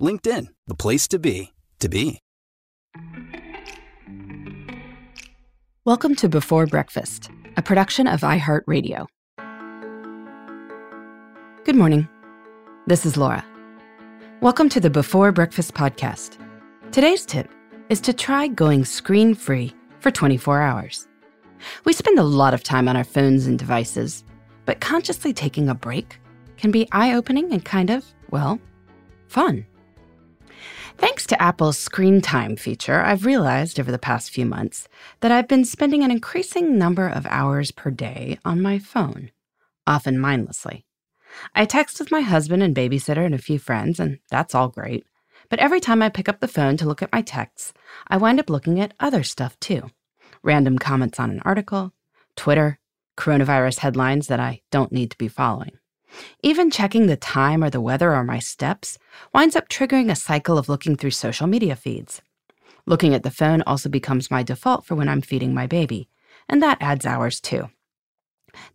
LinkedIn, the place to be, to be. Welcome to Before Breakfast, a production of iHeartRadio. Good morning. This is Laura. Welcome to the Before Breakfast podcast. Today's tip is to try going screen free for 24 hours. We spend a lot of time on our phones and devices, but consciously taking a break can be eye opening and kind of, well, fun. Thanks to Apple's Screen Time feature, I've realized over the past few months that I've been spending an increasing number of hours per day on my phone, often mindlessly. I text with my husband and babysitter and a few friends, and that's all great. But every time I pick up the phone to look at my texts, I wind up looking at other stuff too random comments on an article, Twitter, coronavirus headlines that I don't need to be following. Even checking the time or the weather or my steps winds up triggering a cycle of looking through social media feeds. Looking at the phone also becomes my default for when I'm feeding my baby, and that adds hours too.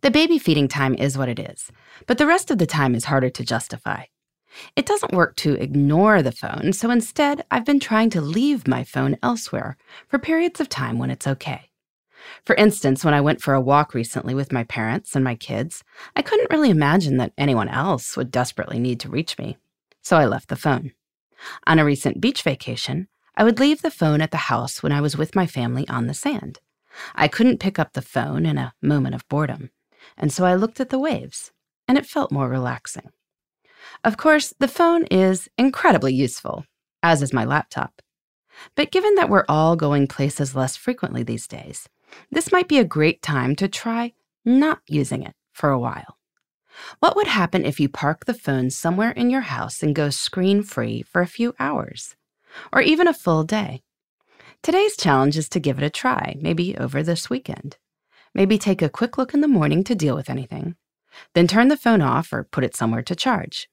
The baby feeding time is what it is, but the rest of the time is harder to justify. It doesn't work to ignore the phone, so instead, I've been trying to leave my phone elsewhere for periods of time when it's okay. For instance, when I went for a walk recently with my parents and my kids, I couldn't really imagine that anyone else would desperately need to reach me. So I left the phone. On a recent beach vacation, I would leave the phone at the house when I was with my family on the sand. I couldn't pick up the phone in a moment of boredom, and so I looked at the waves, and it felt more relaxing. Of course, the phone is incredibly useful, as is my laptop. But given that we're all going places less frequently these days, this might be a great time to try not using it for a while. What would happen if you park the phone somewhere in your house and go screen free for a few hours, or even a full day? Today's challenge is to give it a try, maybe over this weekend. Maybe take a quick look in the morning to deal with anything, then turn the phone off or put it somewhere to charge.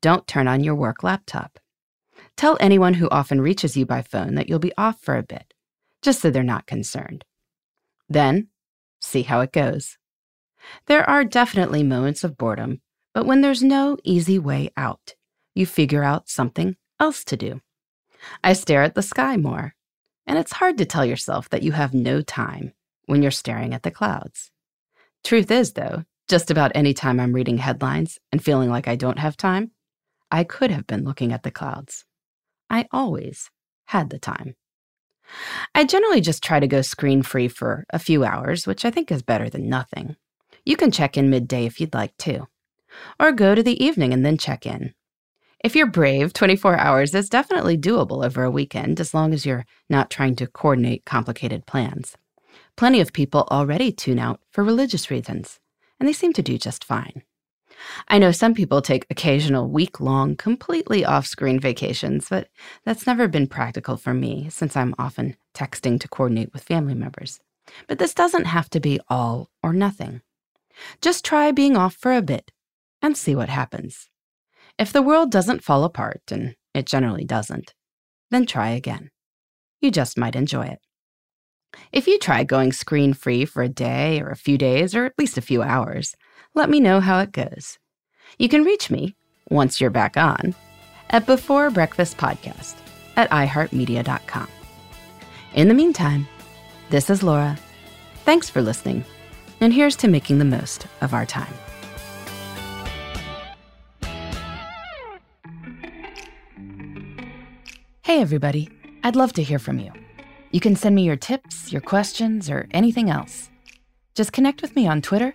Don't turn on your work laptop. Tell anyone who often reaches you by phone that you'll be off for a bit, just so they're not concerned. Then, see how it goes. There are definitely moments of boredom, but when there's no easy way out, you figure out something else to do. I stare at the sky more, and it's hard to tell yourself that you have no time when you're staring at the clouds. Truth is, though, just about any time I'm reading headlines and feeling like I don't have time, I could have been looking at the clouds. I always had the time. I generally just try to go screen free for a few hours, which I think is better than nothing. You can check in midday if you'd like to, or go to the evening and then check in. If you're brave, 24 hours is definitely doable over a weekend as long as you're not trying to coordinate complicated plans. Plenty of people already tune out for religious reasons, and they seem to do just fine. I know some people take occasional week long, completely off screen vacations, but that's never been practical for me since I'm often texting to coordinate with family members. But this doesn't have to be all or nothing. Just try being off for a bit and see what happens. If the world doesn't fall apart, and it generally doesn't, then try again. You just might enjoy it. If you try going screen free for a day or a few days or at least a few hours, let me know how it goes. You can reach me, once you're back on, at Before Breakfast Podcast at iHeartMedia.com. In the meantime, this is Laura. Thanks for listening, and here's to making the most of our time. Hey, everybody. I'd love to hear from you. You can send me your tips, your questions, or anything else. Just connect with me on Twitter,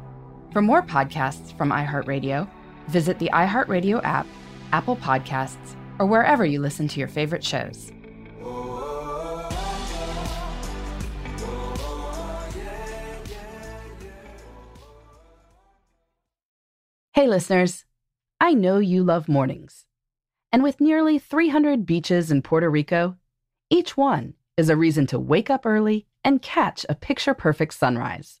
For more podcasts from iHeartRadio, visit the iHeartRadio app, Apple Podcasts, or wherever you listen to your favorite shows. Hey, listeners. I know you love mornings. And with nearly 300 beaches in Puerto Rico, each one is a reason to wake up early and catch a picture perfect sunrise.